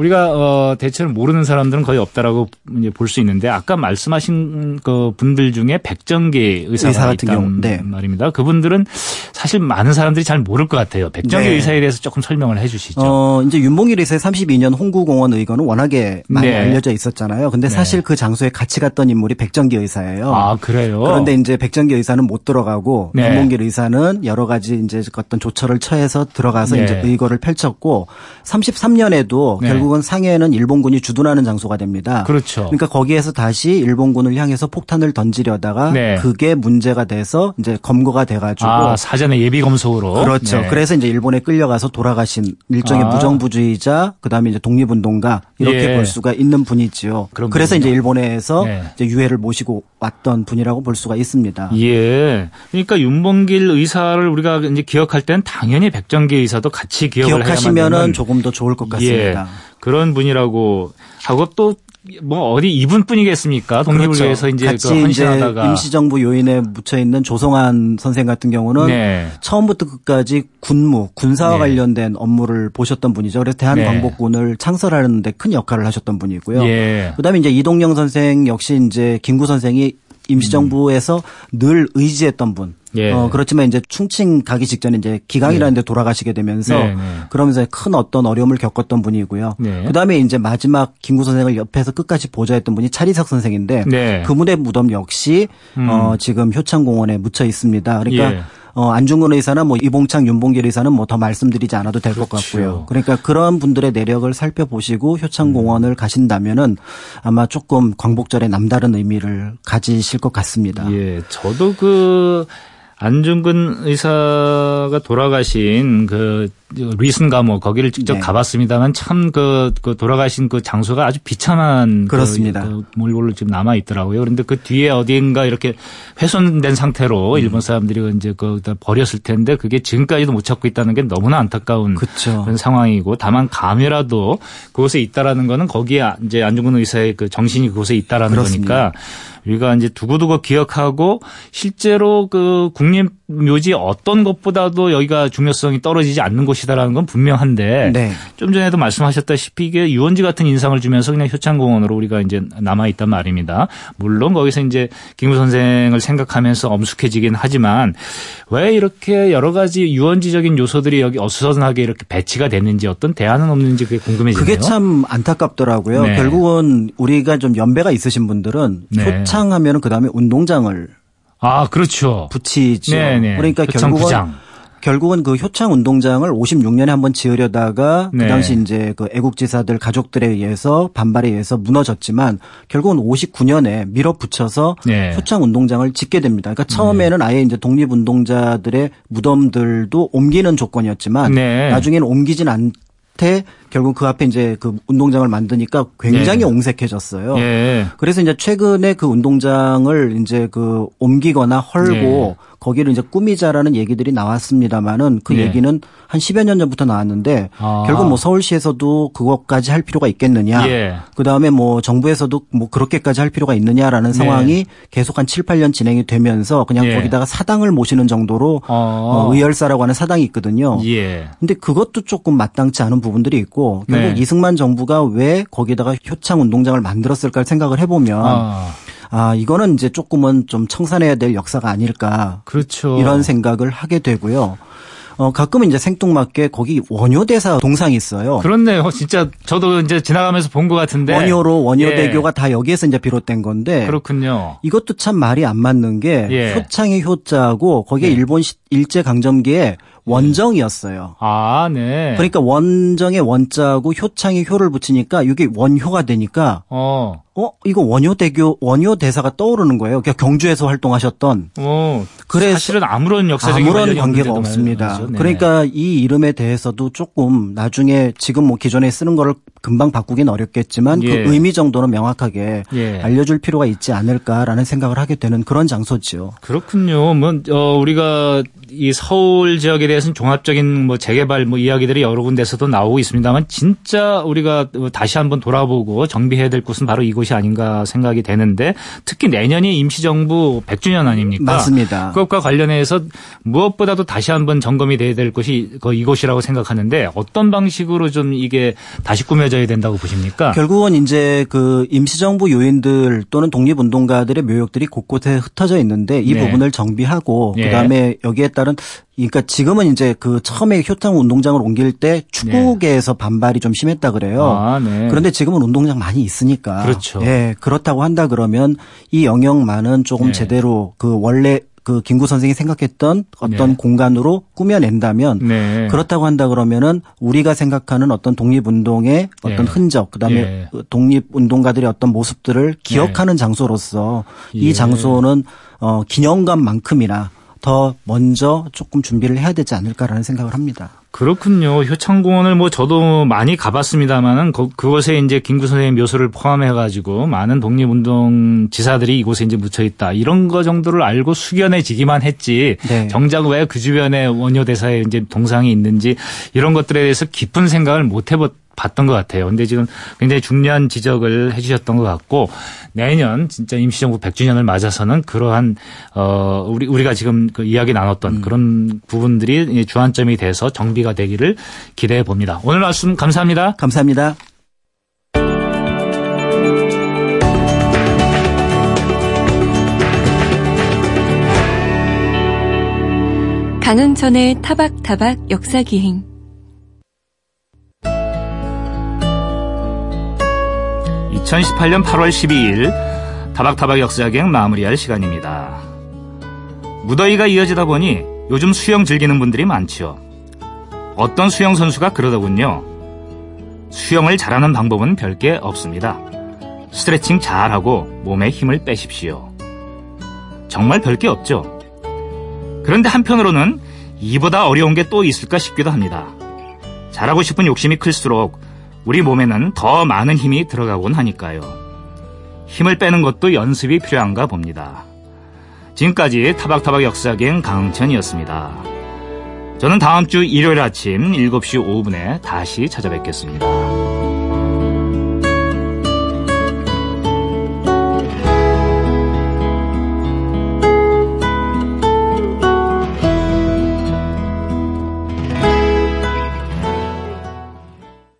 우리가 어 대체로 모르는 사람들은 거의 없다라고 볼 수 있는데 아까 말씀하신 그 분들 중에 백정기 의사가 의사 같은 경우 네. 말입니다. 그분들은 사실 많은 사람들이 잘 모를 것 같아요. 백정기 네. 의사에 대해서 조금 설명을 해 주시죠. 어 이제 윤봉길 의사의 32년 홍구공원 의거는 워낙에 많이 네. 알려져 있었잖아요. 근데 네. 사실 그 장소에 같이 갔던 인물이 백정기 의사예요. 아, 그래요? 그런데 이제 백정기 의사는 못 들어가고 네. 윤봉길 의사는 여러 가지 이제 어떤 조처를 처해서 들어가서 네. 이제 의거를 펼쳤고 33년에도 결국 결국은 상해는 일본군이 주둔하는 장소가 됩니다. 그렇죠. 그러니까 거기에서 다시 일본군을 향해서 폭탄을 던지려다가 네. 그게 문제가 돼서 이제 검거가 돼가지고 아, 사전에 예비 검소로 그렇죠. 네. 그래서 이제 일본에 끌려가서 돌아가신 일종의 아. 무정부주의자 그다음에 이제 독립운동가 이렇게 예. 볼 수가 있는 분이지요. 그래서 이제 일본에서 네. 이제 유해를 모시고 왔던 분이라고 볼 수가 있습니다. 예. 그러니까 윤봉길 의사를 우리가 이제 기억할 땐 당연히 백정기 의사도 같이 기억을 기억하시면은 조금 더 좋을 것 같습니다. 예. 그런 분이라고 하고 또 뭐 어디 이분뿐이겠습니까? 독립을 그렇죠. 위해서 이제 같이 그 헌신하다가 임시정부 요인에 묻혀 있는 조성환 선생 같은 경우는 네. 처음부터 끝까지 군무 군사와 네. 관련된 업무를 보셨던 분이죠. 그래서 대한광복군을 네. 창설하는데 큰 역할을 하셨던 분이고요. 예. 그다음에 이제 이동영 선생 역시 이제 김구 선생이 임시정부에서 음. 늘 의지했던 분. 예. 어, 그렇지만 이제 충칭 가기 직전에 이제 기강이라는 데 네. 돌아가시게 되면서 네, 네. 그러면서 큰 어떤 어려움을 겪었던 분이고요. 네. 그 다음에 이제 마지막 김구 선생을 옆에서 끝까지 보좌했던 분이 차리석 선생인데 네. 그분의 무덤 역시 음. 어, 지금 효창공원에 묻혀 있습니다. 그러니까 예. 어, 안중근 의사나 뭐 이봉창, 윤봉길 의사는 뭐 더 말씀드리지 않아도 될것 그렇죠. 같고요. 그러니까 그런 분들의 내력을 살펴보시고 효창공원을 음. 가신다면은 아마 조금 광복절에 남다른 의미를 가지실 것 같습니다. 예, 저도 그 안중근 의사가 돌아가신 그 리슨 가모 거기를 직접 네. 가봤습니다만 참그 그 돌아가신 그 장소가 아주 비참한 그 그렇습니다. 그, 그 몰골로 지금 남아 있더라고요. 그런데 그 뒤에 어딘가 이렇게 훼손된 상태로 음. 일본 사람들이 이제 그 버렸을 텐데 그게 지금까지도 못 찾고 있다는 게 너무나 안타까운 그쵸. 그런 상황이고 다만 감이라도 그곳에 있다라는 거는 거기에 이제 안중근 의사의 그 정신이 그곳에 있다라는 그렇습니다. 거니까 우리가 이제 두고두고 기억하고 실제로 그 국립 묘지 어떤 것보다도 여기가 중요성이 떨어지지 않는 곳이다라는 건 분명한데 네. 좀 전에도 말씀하셨다시피 이게 유원지 같은 인상을 주면서 그냥 효창공원으로 우리가 이제 남아 있단 말입니다. 물론 거기서 이제 김구 선생을 생각하면서 엄숙해지긴 하지만 왜 이렇게 여러 가지 유원지적인 요소들이 여기 어수선하게 이렇게 배치가 됐는지 어떤 대안은 없는지 그게 궁금해지네요. 그게 참 안타깝더라고요. 네. 결국은 우리가 좀 연배가 있으신 분들은 네. 효창하면은 그다음에 운동장을 아, 그렇죠. 붙이죠. 네네. 그러니까 결국은 부장. 결국은 그 효창 운동장을 56년에 한 번 지으려다가 그 네. 그 당시 이제 그 애국지사들 가족들에 의해서 반발에 의해서 무너졌지만 결국은 59년에 밀어붙여서 네. 효창 운동장을 짓게 됩니다. 그러니까 처음에는 네. 아예 이제 독립운동자들의 무덤들도 옮기는 조건이었지만 네. 나중에는 옮기진 않 끝에 결국 그 앞에 이제 그 운동장을 만드니까 굉장히 네. 옹색해졌어요. 네. 그래서 이제 최근에 그 운동장을 이제 그 옮기거나 헐고 네. 거기를 이제 꾸미자라는 얘기들이 나왔습니다만은 그 네. 얘기는 한 10여 년 전부터 나왔는데 아. 결국 뭐 서울시에서도 그것까지 할 필요가 있겠느냐. 예. 그다음에 뭐 정부에서도 뭐 그렇게까지 할 필요가 있느냐라는 상황이 네. 계속 한 7, 8년 진행이 되면서 그냥 예. 거기다가 사당을 모시는 정도로 아. 어, 의열사라고 하는 사당이 있거든요. 예. 근데 그것도 조금 마땅치 않은 부분들이 있고 결국 네. 이승만 정부가 왜 거기다가 효창 운동장을 만들었을까 생각을 해보면 아. 아, 이거는 이제 조금은 좀 청산해야 될 역사가 아닐까. 그렇죠. 이런 생각을 하게 되고요. 어, 가끔은 이제 생뚱맞게 거기 원효대사 동상이 있어요. 그렇네요. 진짜 저도 이제 지나가면서 본 것 같은데. 원효로 원효대교가 예. 다 여기에서 이제 비롯된 건데. 그렇군요. 이것도 참 말이 안 맞는 게 예. 효창의 효자고 거기에 예. 일본 일제 강점기에 원정이었어요. 아, 네. 그러니까 원정의 원자고 효창의 효를 붙이니까 이게 원효가 되니까 어. 어, 이거 원효대교 원효 대사가 떠오르는 거예요. 그러니까 경주에서 활동하셨던. 어. 그래서 사실은 아무런 역사적인 아무런 관계가 없습니다. 네. 그러니까 이 이름에 대해서도 조금 나중에 지금 뭐 기존에 쓰는 거를 금방 바꾸긴 어렵겠지만 그 예. 그 의미 정도는 명확하게 예. 알려줄 필요가 있지 않을까라는 생각을 하게 되는 그런 장소지요. 그렇군요. 뭐 어, 우리가 이 서울 지역에 대해서는 종합적인 뭐 재개발 뭐 이야기들이 여러 군데서도 나오고 있습니다만 진짜 우리가 다시 한번 돌아보고 정비해야 될 곳은 바로 이곳이 아닌가 생각이 되는데 특히 내년이 임시정부 100주년 아닙니까? 맞습니다. 그것과 관련해서 무엇보다도 다시 한번 점검이 돼야 될 곳이 이곳이라고 생각하는데 어떤 방식으로 좀 이게 다시 꾸며져야 된다고 보십니까? 결국은 이제 그 임시정부 요인들 또는 독립운동가들의 묘역들이 곳곳에 흩어져 있는데 이 네. 부분을 정비하고 네. 그다음에 여기에 따른 그러니까 지금은 이제 그 처음에 효탕 운동장을 옮길 때 축구계에서 네. 반발이 좀 심했다 그래요. 아, 네. 그런데 지금은 운동장 많이 있으니까. 그렇죠. 예, 그렇다고 한다 그러면 이 영역만은 조금 네. 제대로 그 원래 그 김구 선생이 생각했던 어떤 네. 공간으로 꾸며낸다면 네. 그렇다고 한다 그러면은 우리가 생각하는 어떤 독립운동의 어떤 네. 흔적 그다음에 예. 독립운동가들의 어떤 모습들을 기억하는 네. 장소로서 이 예. 장소는 어 기념관만큼이나 더 먼저 조금 준비를 해야 되지 않을까라는 생각을 합니다. 그렇군요. 효창공원을 뭐 저도 많이 가봤습니다만은 그곳에 이제 김구 선생의 묘소를 포함해가지고 많은 독립운동 지사들이 이곳에 이제 묻혀 있다 이런 거 정도를 알고 숙연해지기만 했지 네. 정작 왜 그 주변에 원효 대사의 이제 동상이 있는지 이런 것들에 대해서 깊은 생각을 못 해봤. 봤던 것 같아요. 근데 지금 굉장히 중요한 지적을 해주셨던 것 같고 내년 진짜 임시정부 100주년을 맞아서는 그러한 어 우리 우리가 지금 그 이야기 나눴던 음. 그런 부분들이 주안점이 돼서 정비가 되기를 기대해 봅니다. 오늘 말씀 감사합니다. 감사합니다. 강흥천의 타박타박 역사기행 2018년 8월 12일 타박타박 역사기행 마무리할 시간입니다. 무더위가 이어지다 보니 요즘 수영 즐기는 분들이 많지요. 어떤 수영 선수가 그러더군요. 수영을 잘하는 방법은 별게 없습니다. 스트레칭 잘하고 몸에 힘을 빼십시오. 정말 별게 없죠. 그런데 한편으로는 이보다 어려운 게 또 있을까 싶기도 합니다. 잘하고 싶은 욕심이 클수록 우리 몸에는 더 많은 힘이 들어가곤 하니까요. 힘을 빼는 것도 연습이 필요한가 봅니다. 지금까지 타박타박 역사기행 강천이었습니다. 저는 다음 주 일요일 아침 7시 5분에 다시 찾아뵙겠습니다.